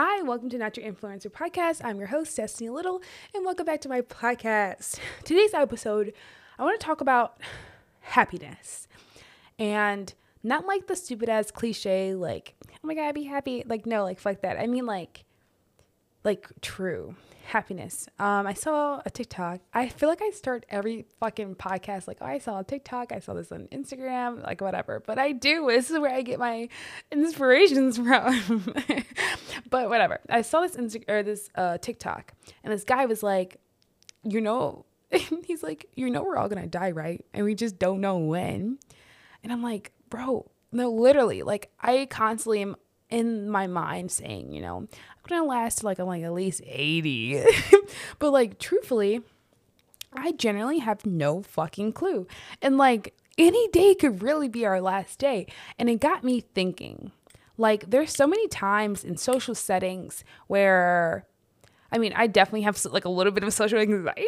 Hi, welcome to Not Your Influencer Podcast. I'm your host, Destiny Little, and welcome back to my podcast. Today's episode, I want to talk about happiness and not like the stupid ass cliche, like, oh my God, be happy. Like, no, like, fuck that. I mean, like, like true happiness. Um, I saw a TikTok. I feel like I start every fucking podcast like, oh, I saw a TikTok. I saw this on Instagram, like whatever. But I do. This is where I get my inspirations from. but whatever. I saw this Insta- or this uh, TikTok, and this guy was like, you know, he's like, you know, we're all gonna die, right? And we just don't know when. And I'm like, bro, no, literally, like I constantly am in my mind saying, you know, I'm gonna last like I'm like at least 80. but like truthfully, I generally have no fucking clue. And like any day could really be our last day. And it got me thinking. Like there's so many times in social settings where I mean, I definitely have like a little bit of social anxiety.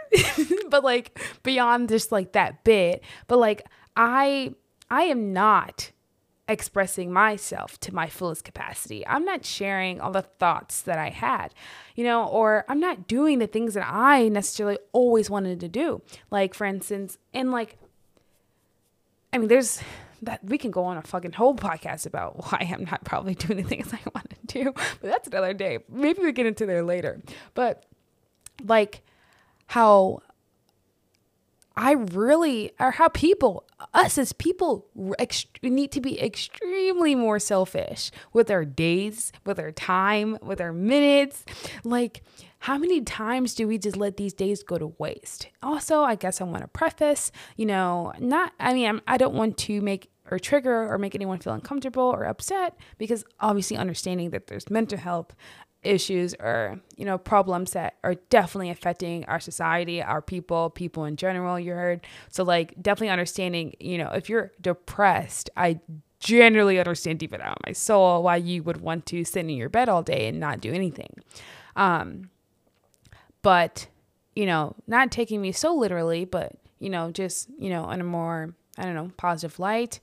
but like beyond just like that bit, but like I I am not expressing myself to my fullest capacity. I'm not sharing all the thoughts that I had, you know, or I'm not doing the things that I necessarily always wanted to do. Like, for instance, and like, I mean, there's that we can go on a fucking whole podcast about why I'm not probably doing the things I want to do, but that's another day. Maybe we get into there later. But like, how I really, or how people, us as people, ext- need to be extremely more selfish with our days, with our time, with our minutes. Like, how many times do we just let these days go to waste? Also, I guess I want to preface, you know, not, I mean, I'm, I don't want to make or trigger or make anyone feel uncomfortable or upset because obviously understanding that there's mental health issues or you know problems that are definitely affecting our society our people people in general you heard. So like definitely understanding you know if you're depressed i generally understand deep down my soul why you would want to sit in your bed all day and not do anything. Um but you know not taking me so literally but you know just you know in a more i don't know positive light.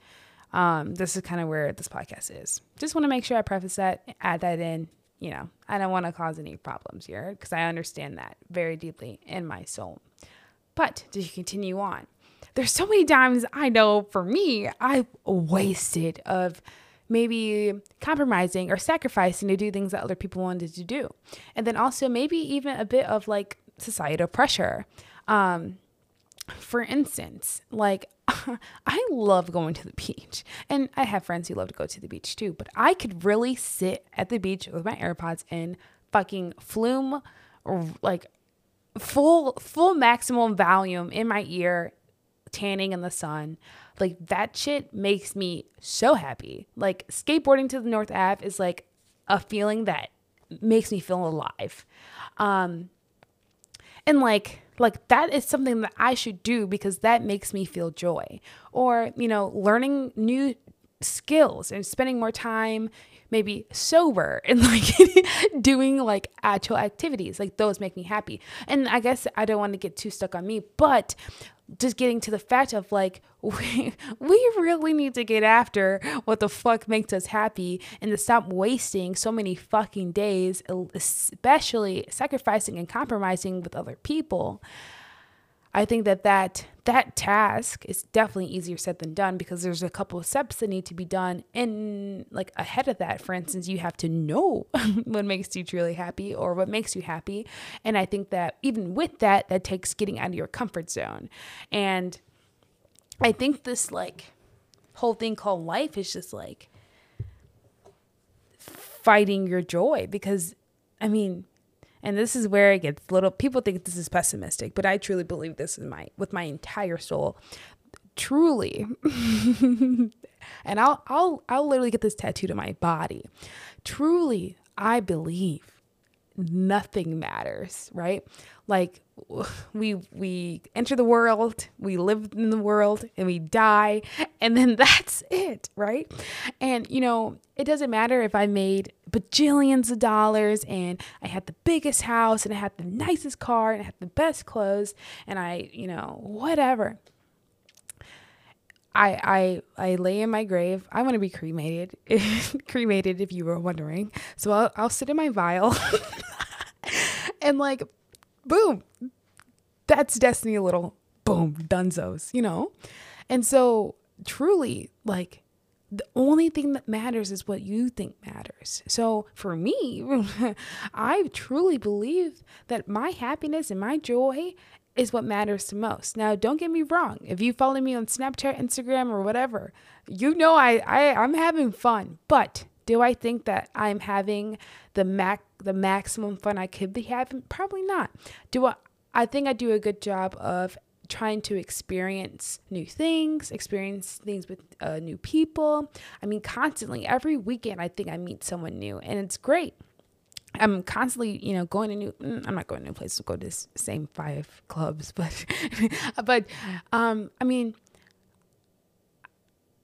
Um, this is kind of where this podcast is. Just want to make sure I preface that, add that in, you know, I don't want to cause any problems here because I understand that very deeply in my soul. But to continue on, there's so many times I know for me, I've wasted of maybe compromising or sacrificing to do things that other people wanted to do. And then also maybe even a bit of like societal pressure. Um, for instance, like I love going to the beach, and I have friends who love to go to the beach too. But I could really sit at the beach with my AirPods in, fucking flume, like full full maximum volume in my ear, tanning in the sun. Like that shit makes me so happy. Like skateboarding to the North Ave is like a feeling that makes me feel alive. Um, and like like that is something that I should do because that makes me feel joy. Or, you know, learning new skills and spending more time maybe sober and like doing like actual activities like those make me happy and i guess i don't want to get too stuck on me but just getting to the fact of like we, we really need to get after what the fuck makes us happy and to stop wasting so many fucking days especially sacrificing and compromising with other people I think that that that task is definitely easier said than done because there's a couple of steps that need to be done. And like ahead of that for instance you have to know what makes you truly happy or what makes you happy. And I think that even with that that takes getting out of your comfort zone. And I think this like whole thing called life is just like fighting your joy because I mean and this is where it gets little people think this is pessimistic, but I truly believe this is my with my entire soul. Truly. and I'll I'll I'll literally get this tattooed on my body. Truly, I believe nothing matters, right? Like we we enter the world, we live in the world and we die and then that's it, right? And you know, it doesn't matter if I made bajillions of dollars and I had the biggest house and I had the nicest car and I had the best clothes and I, you know, whatever. I I I lay in my grave. I want to be cremated. cremated if you were wondering. So I'll I'll sit in my vial. And like boom. That's Destiny a little boom, dunzos, you know? And so truly like the only thing that matters is what you think matters. So for me, I truly believe that my happiness and my joy is what matters the most. Now, don't get me wrong. If you follow me on Snapchat, Instagram, or whatever, you know I, I I'm having fun. But do I think that I'm having the mac the maximum fun I could be having? Probably not. Do I I think I do a good job of trying to experience new things, experience things with uh, new people. I mean, constantly, every weekend, I think I meet someone new, and it's great. I'm constantly, you know, going to new. Mm, I'm not going to new places to go to the same five clubs, but, but, um, I mean,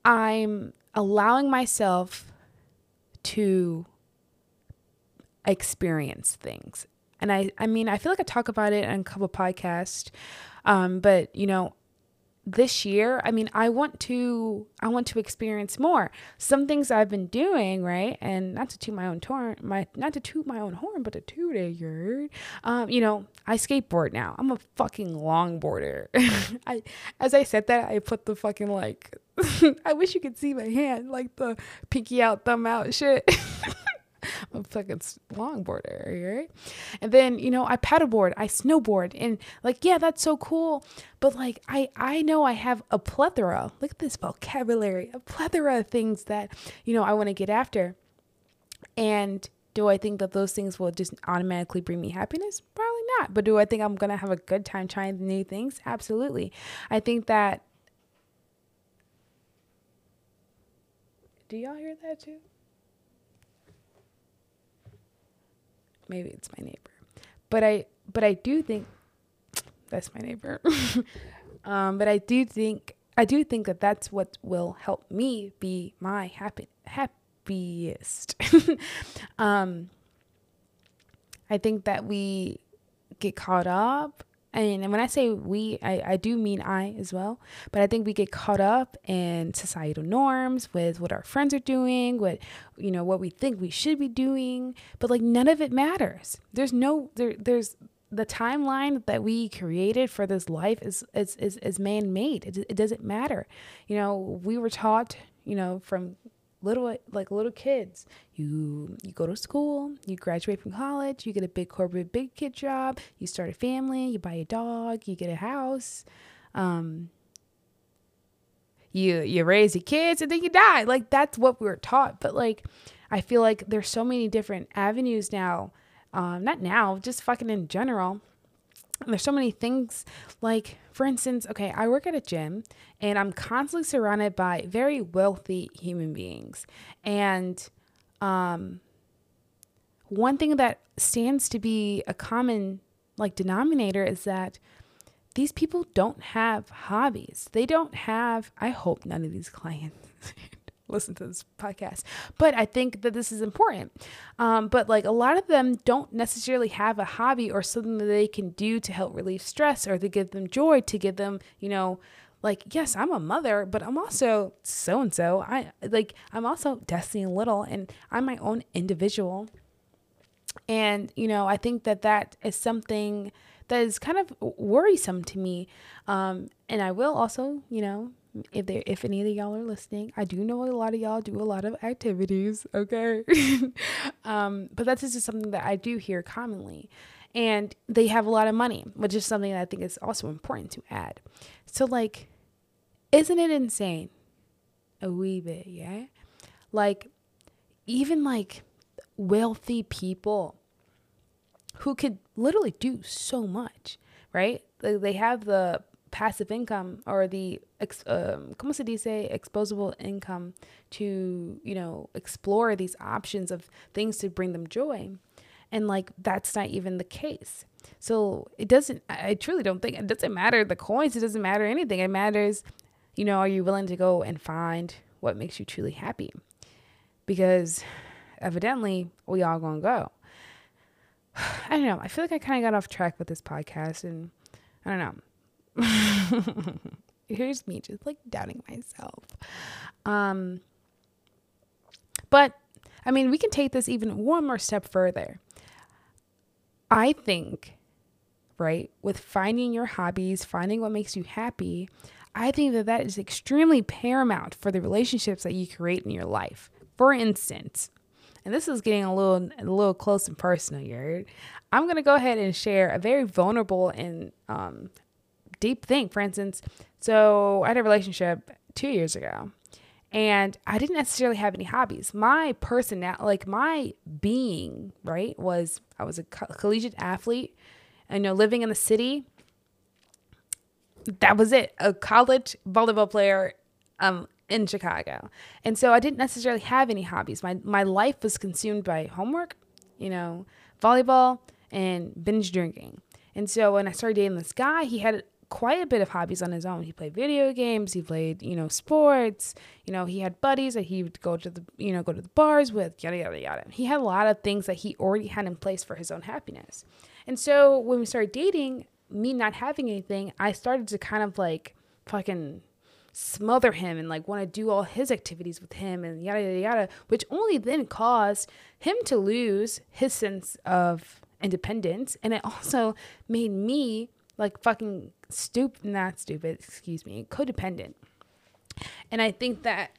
I'm allowing myself to experience things, and I, I mean, I feel like I talk about it in a couple podcasts, um, but you know, this year, I mean, I want to I want to experience more. Some things I've been doing, right? And not to toot my own horn, my not to toot my own horn, but to toot a yard. Um, you know, I skateboard now. I'm a fucking longboarder. I as I said that, I put the fucking like I wish you could see my hand, like the pinky out, thumb out shit. I'm a fucking longboarder, right? And then, you know, I paddleboard, I snowboard, and like, yeah, that's so cool. But like, I I know I have a plethora. Look at this vocabulary, a plethora of things that you know I want to get after. And do I think that those things will just automatically bring me happiness? Probably not. But do I think I'm gonna have a good time trying new things? Absolutely. I think that. Do y'all hear that too? Maybe it's my neighbor. But I but I do think that's my neighbor. um, but I do think I do think that that's what will help me be my happy happiest. um, I think that we get caught up and when I say we, I, I do mean I as well. But I think we get caught up in societal norms with what our friends are doing, what you know, what we think we should be doing. But like none of it matters. There's no there there's the timeline that we created for this life is is is, is man made. It, it doesn't matter. You know, we were taught, you know, from little like little kids. You you go to school you graduate from college you get a big corporate big kid job you start a family you buy a dog you get a house um you you raise your kids and then you die. Like that's what we were taught. But like i feel like there's so many different avenues now. Um not now just fucking in general there's so many things like for instance okay i work at a gym and i'm constantly surrounded by very wealthy human beings. And um one thing that stands to be a common like denominator is that these people don't have hobbies. They don't have i hope none of these clients listen to this podcast. But I think that this is important. Um, but like a lot of them don't necessarily have a hobby or something that they can do to help relieve stress or to give them joy, to give them, you know, like yes i'm a mother but i'm also so and so i like i'm also destiny little and i'm my own individual and you know i think that that is something that is kind of worrisome to me um, and i will also you know if there if any of y'all are listening i do know a lot of y'all do a lot of activities okay? Um but that's just something that i do hear commonly. And they have a lot of money which is something that i think is also important to add. So like isn't it insane? A wee bit yeah? Like even like wealthy people who could literally do so much right? They have the passive income or the um, ¿cómo se dice? exposable income to, you know, explore these options of things to bring them joy. And like that's not even the case. So it doesn't I truly don't think it doesn't matter the coins, it doesn't matter anything. It matters, you know, are you willing to go and find what makes you truly happy? Because evidently we all gonna go. I don't know. I feel like I kind of got off track with this podcast and I don't know. here's me just like doubting myself. Um, but I mean, we can take this even one more step further. I think, right, with finding your hobbies, finding what makes you happy, I think that that is extremely paramount for the relationships that you create in your life. For instance, and this is getting a little a little close and personal here. I'm gonna go ahead and share a very vulnerable and um, deep thing. For instance, so I had a relationship two years ago, and I didn't necessarily have any hobbies. My personality, like my being, right, was I was a co- collegiate athlete. I know living in the city. That was it. A college volleyball player, um, in Chicago, and so I didn't necessarily have any hobbies. My my life was consumed by homework, you know, volleyball and binge drinking. And so when I started dating this guy, he had quite a bit of hobbies on his own. He played video games, he played, you know, sports, you know, he had buddies that he would go to the, you know, go to the bars with, yada, yada, yada. He had a lot of things that he already had in place for his own happiness. And so when we started dating, me not having anything, I started to kind of like fucking smother him and like want to do all his activities with him and yada yada yada, which only then caused him to lose his sense of independence and it also made me like fucking stupid, not stupid, excuse me, codependent. And I think that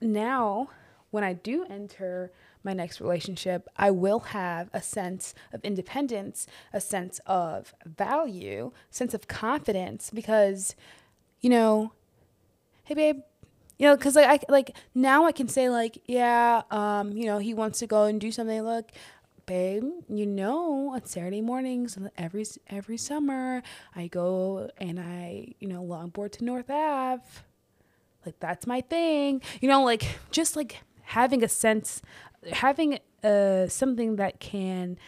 now when I do enter my next relationship, I will have a sense of independence, a sense of value, sense of confidence because, you know, hey babe, you know, because like I like now I can say like, yeah, um, you know, he wants to go and do something. Look, babe, you know, on Saturday mornings every every summer, I go and I, you know, longboard to North Ave. Like that's my thing. You know, like just like having a sense, having uh something that can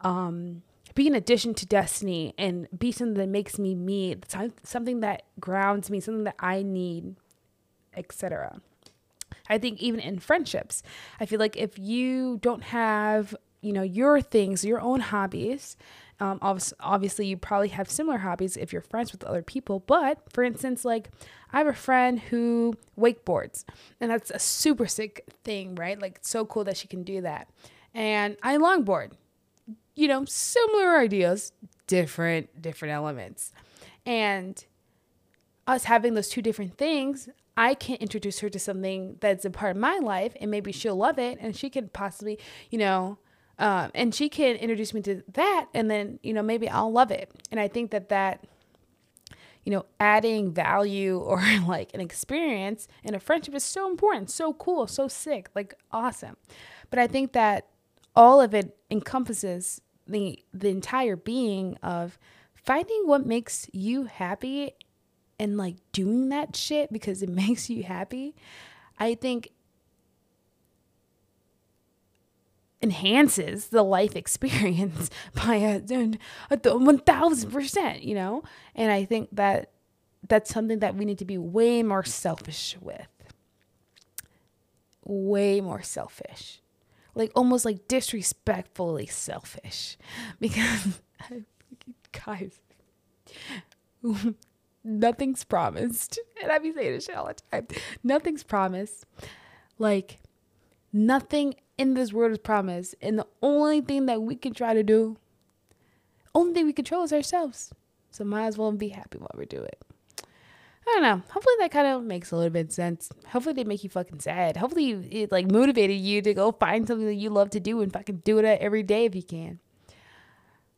um be an addition to destiny and be something that makes me me, something that grounds me, something that I need, etc. I think even in friendships, I feel like if you don't have, you know, your things, your own hobbies, um, obviously you probably have similar hobbies if you're friends with other people. But for instance, like I have a friend who wakeboards, and that's a super sick thing, right? Like so cool that she can do that. And I longboard, you know, similar ideas, different different elements, and us having those two different things, I can introduce her to something that's a part of my life and maybe she'll love it and she could possibly, you know, um, and she can introduce me to that and then, you know, maybe I'll love it. And I think that that, you know, adding value or like an experience in a friendship is so important, so cool, so sick, like awesome. But I think that all of it encompasses the the entire being of finding what makes you happy and like doing that shit because it makes you happy, I think enhances the life experience by a, a 1000%, you know? And I think that that's something that we need to be way more selfish with. Way more selfish. Like almost like disrespectfully selfish. Because, guys, nothing's promised. And I be saying this shit all the time. Nothing's promised. Like nothing in this world is promised. And the only thing that we can try to do, only thing we control is ourselves. So might as well be happy while we do it. I don't know. Hopefully that kind of makes a little bit sense. Hopefully they make you fucking sad. Hopefully it like motivated you to go find something that you love to do and fucking do it every day if you can.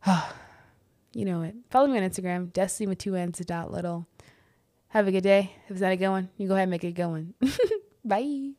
you know it. Follow me on Instagram, Destiny with two N's dot little. Have a good day. If it's not a good one, you go ahead and make it going. Bye.